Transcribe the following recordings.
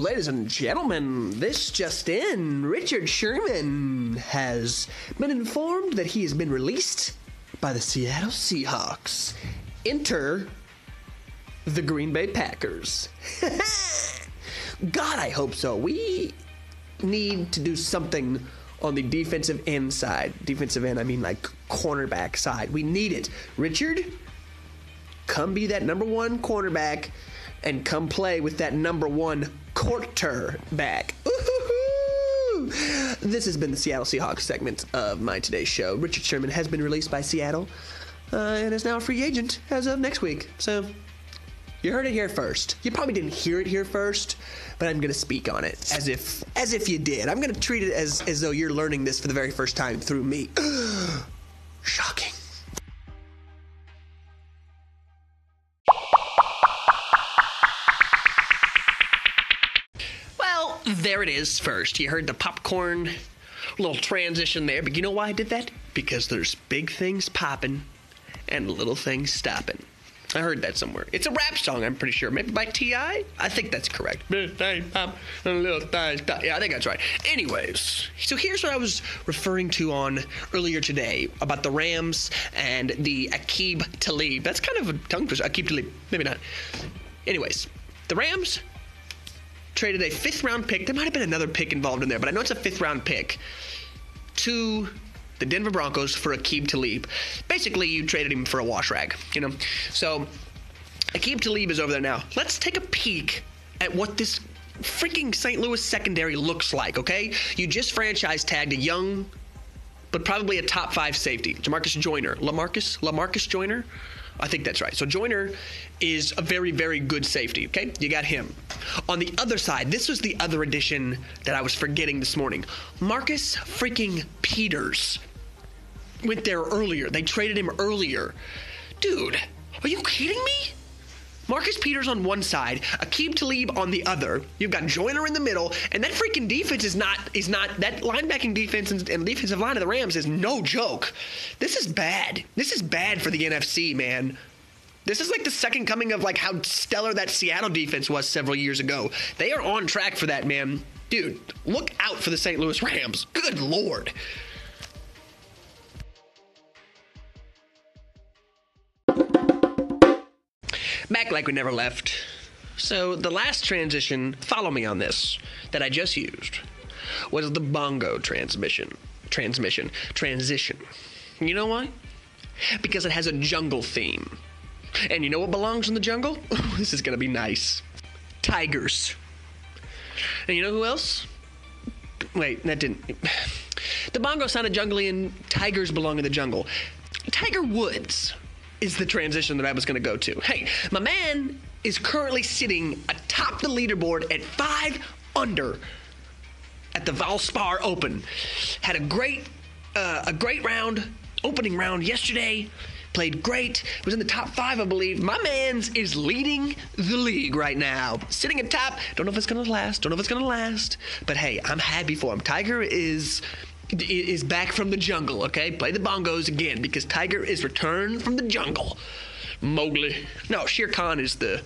ladies and gentlemen, this just in. Richard Sherman has been informed that he has been released by the Seattle Seahawks. Enter the Green Bay Packers. God, I hope so. We need to do something on the defensive end side. Defensive end, I mean like cornerback side. We need it. Richard, come be that number one cornerback and come play with that number one quarterback. This has been the Seattle Seahawks segment of my today's show. Richard Sherman has been released by Seattle uh, and is now a free agent as of next week. So you heard it here first. You probably didn't hear it here first, but I'm going to speak on it as if as if you did. I'm going to treat it as as though you're learning this for the very first time through me. Shocking. There it is first. You heard the popcorn little transition there, but you know why I did that? Because there's big things popping and little things stopping. I heard that somewhere. It's a rap song, I'm pretty sure. Maybe by T.I.? I think that's correct. Big things pop and little things stop. Yeah, I think that's right. Anyways, so here's what I was referring to on earlier today about the Rams and the Aqib Talib. That's kind of a tongue twister. Aqib Talib. Maybe not. Anyways, the Rams traded a fifth round pick. There might have been another pick involved in there, but I know it's a fifth round pick to the Denver Broncos for Aqib Talib. Basically, you traded him for a wash rag, you know? So, Aqib Talib is over there now. Let's take a peek at what this freaking St. Louis secondary looks like, okay? You just franchise tagged a young, but probably a top five safety, Jamarcus Joyner. Lamarcus? Lamarcus Joyner? I think that's right. So Joyner is a very, very good safety. Okay, you got him. On the other side, this was the other addition that I was forgetting this morning. Marcus freaking Peters went there earlier. They traded him earlier. Dude, are you kidding me? Marcus Peters on one side, Aqib Talib on the other. You've got Joyner in the middle, and that freaking defense is not is not that linebacking defense and, and defensive line of the Rams is no joke. This is bad. This is bad for the NFC, man. This is like the second coming of like how stellar that Seattle defense was several years ago. They are on track for that, man. Dude, look out for the St. Louis Rams. Good lord. Back like we never left. So the last transition, follow me on this, that I just used, was the bongo transmission. Transmission. Transition. You know why? Because it has a jungle theme. And you know what belongs in the jungle? this is gonna be nice. Tigers. And you know who else? Wait, that didn't. The bongo sounded jungly and tigers belong in the jungle. Tiger Woods is the transition that I was gonna go to. Hey, my man is currently sitting atop the leaderboard at five under at the Valspar Open. Had a great, uh, a great round, opening round yesterday. Played great. Was in the top five, I believe. My man's is leading the league right now. Sitting at top. Don't know if it's gonna last. Don't know if it's gonna last. But hey, I'm happy for him. Tiger is is back from the jungle. Okay, play the bongos again because Tiger is returned from the jungle. Mowgli. No, Shere Khan is the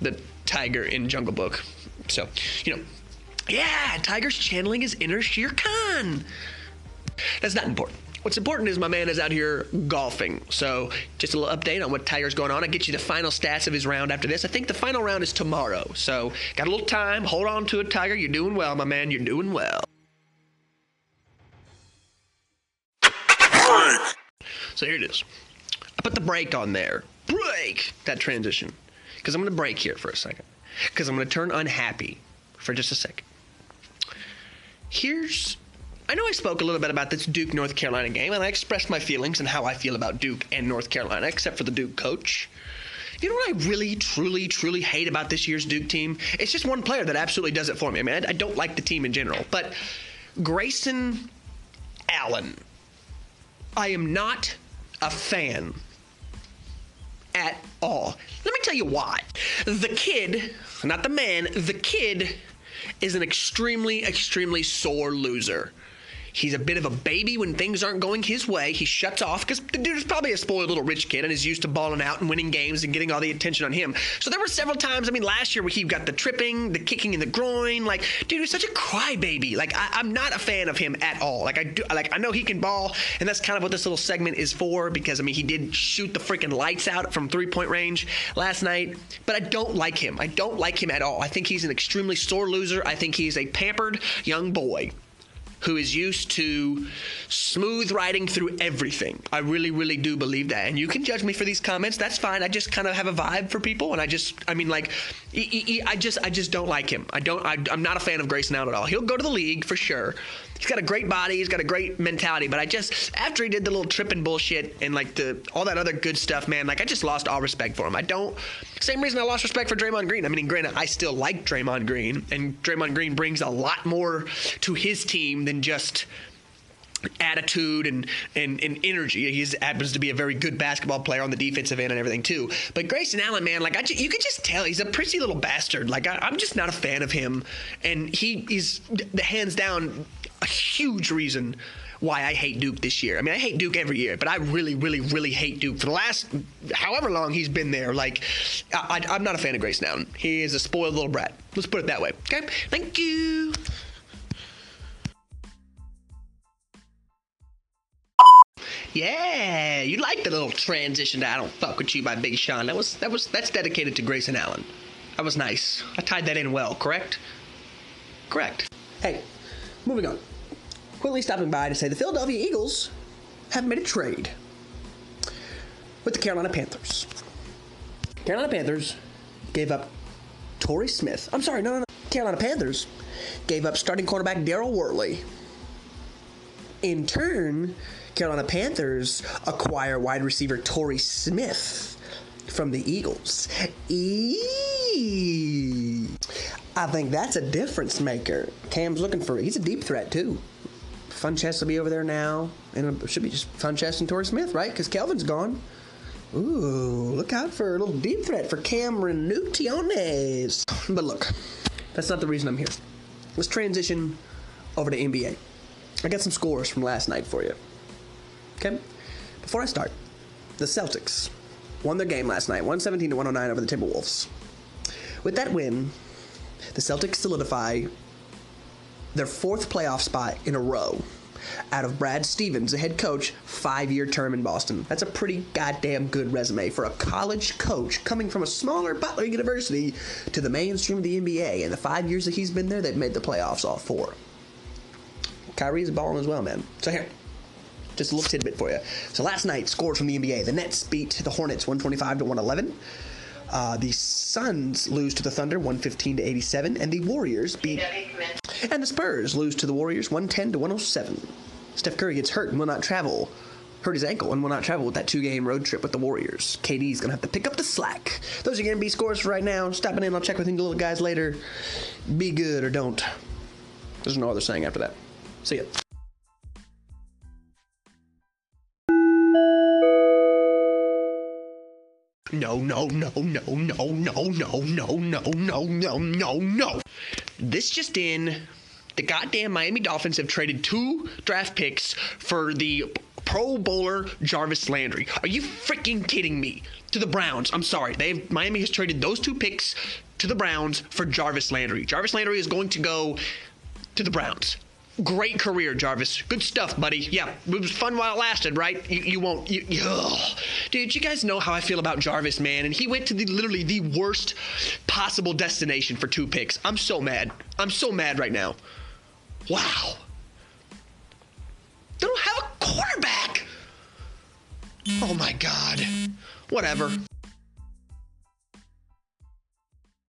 the tiger in Jungle Book. So you know, yeah, Tiger's channeling his inner Shere Khan. That's not important. What's important is my man is out here golfing. So, just a little update on what Tiger's going on. I get you the final stats of his round after this. I think the final round is tomorrow. So, got a little time. Hold on to it, Tiger. You're doing well, my man. You're doing well. So here it is. I put the break on there. Break that transition. Because I'm going to break here for a second. Because I'm going to turn unhappy for just a second. Here's. I know I spoke a little bit about this Duke North Carolina game, and I expressed my feelings and how I feel about Duke and North Carolina, except for the Duke coach. You know what I really, truly, truly hate about this year's Duke team? It's just one player that absolutely does it for me. I mean, I, I don't like the team in general, but Grayson Allen. I am not a fan at all. Let me tell you why. The kid, not the man, the kid is an extremely, extremely sore loser. He's a bit of a baby when things aren't going his way. He shuts off because the dude is probably a spoiled little rich kid and is used to balling out and winning games and getting all the attention on him. So there were several times, I mean, last year where he got the tripping, the kicking in the groin. Like, dude, he's such a crybaby. Like, I, am not a fan of him at all. Like, I do, like I know he can ball, and that's kind of what this little segment is for because I mean, he did shoot the freaking lights out from three point range last night. But I don't like him. I don't like him at all. I think he's an extremely sore loser. I think he's a pampered young boy who is used to smooth riding through everything. I really, really do believe that. And you can judge me for these comments. That's fine. I just kind of have a vibe for people, and I just, I mean, like, I just, I just don't like him. I don't. I, am not a fan of Grayson Allen at all. He'll go to the league for sure. He's got a great body. He's got a great mentality. But I just, after he did the little tripping bullshit and like the all that other good stuff, man, like I just lost all respect for him. I don't. Same reason I lost respect for Draymond Green. I mean, granted, I still like Draymond Green, and Draymond Green brings a lot more to his team than just attitude and, and, and energy. He happens to be a very good basketball player on the defensive end and everything too. But Grayson Allen, man, like I, you could just tell he's a prissy little bastard. Like I, am just not a fan of him, and he is the hands down huge reason why I hate Duke this year. I mean, I hate Duke every year, but I really, really, really hate Duke for the last however long he's been there. Like, I, am not a fan of Grayson Allen. He is a spoiled little brat. Let's put it that way. Okay, thank you. Yeah, you like the little transition to "I Don't Fuck with You" by Big Sean. That was that was that's dedicated to Grayson Allen. That was nice. I tied that in well. Correct. Correct. Hey, moving on. Quickly stopping by to say the Philadelphia Eagles have made a trade with the Carolina Panthers. Carolina Panthers gave up Torrey Smith. I'm sorry, no, no, no. Carolina Panthers gave up starting quarterback Daryl Worley. In turn, Carolina Panthers acquire wide receiver Torrey Smith from the Eagles. Eee. I think that's a difference maker. Cam's looking for he's a deep threat too. Funchess will be over there now, and it should be just Funchess and Torrey Smith, right? Because Kelvin's gone. Ooh, look out for a little deep threat for Cameron Nutiones. But look, that's not the reason I'm here. Let's transition over to NBA. I got some scores from last night for you. Okay? Before I start, the Celtics won their game last night, 117 to 109 over the Timberwolves. With that win, the Celtics solidify their fourth playoff spot in a row out of Brad Stevens, the head coach, five year term in Boston. That's a pretty goddamn good resume for a college coach coming from a smaller Butler University to the mainstream of the NBA. In the five years that he's been there, they've made the playoffs all four. Kyrie's balling as well, man. So here, just a little tidbit for you. So last night, scores from the NBA. The Nets beat the Hornets 125 to 111. Uh, the Suns lose to the Thunder 115 to 87, and the Warriors beat. And the Spurs lose to the Warriors 110 to 107. Steph Curry gets hurt and will not travel. Hurt his ankle and will not travel with that two-game road trip with the Warriors. KD's gonna have to pick up the slack. Those are gonna be scores for right now. Stopping in, I'll check with you little guys later. Be good or don't. There's no other saying after that. See ya. No, no, no, no, no, no, no, no, no, no, no, no, no. This just in. The goddamn Miami Dolphins have traded two draft picks for the Pro Bowler Jarvis Landry. Are you freaking kidding me? To the Browns. I'm sorry. They've Miami has traded those two picks to the Browns for Jarvis Landry. Jarvis Landry is going to go to the Browns. Great career, Jarvis. Good stuff, buddy. Yeah, it was fun while it lasted, right? You, you won't. You, you, Dude, you guys know how I feel about Jarvis, man. And he went to the literally the worst possible destination for two picks. I'm so mad. I'm so mad right now. Wow. They don't have a quarterback. Oh my God. Whatever.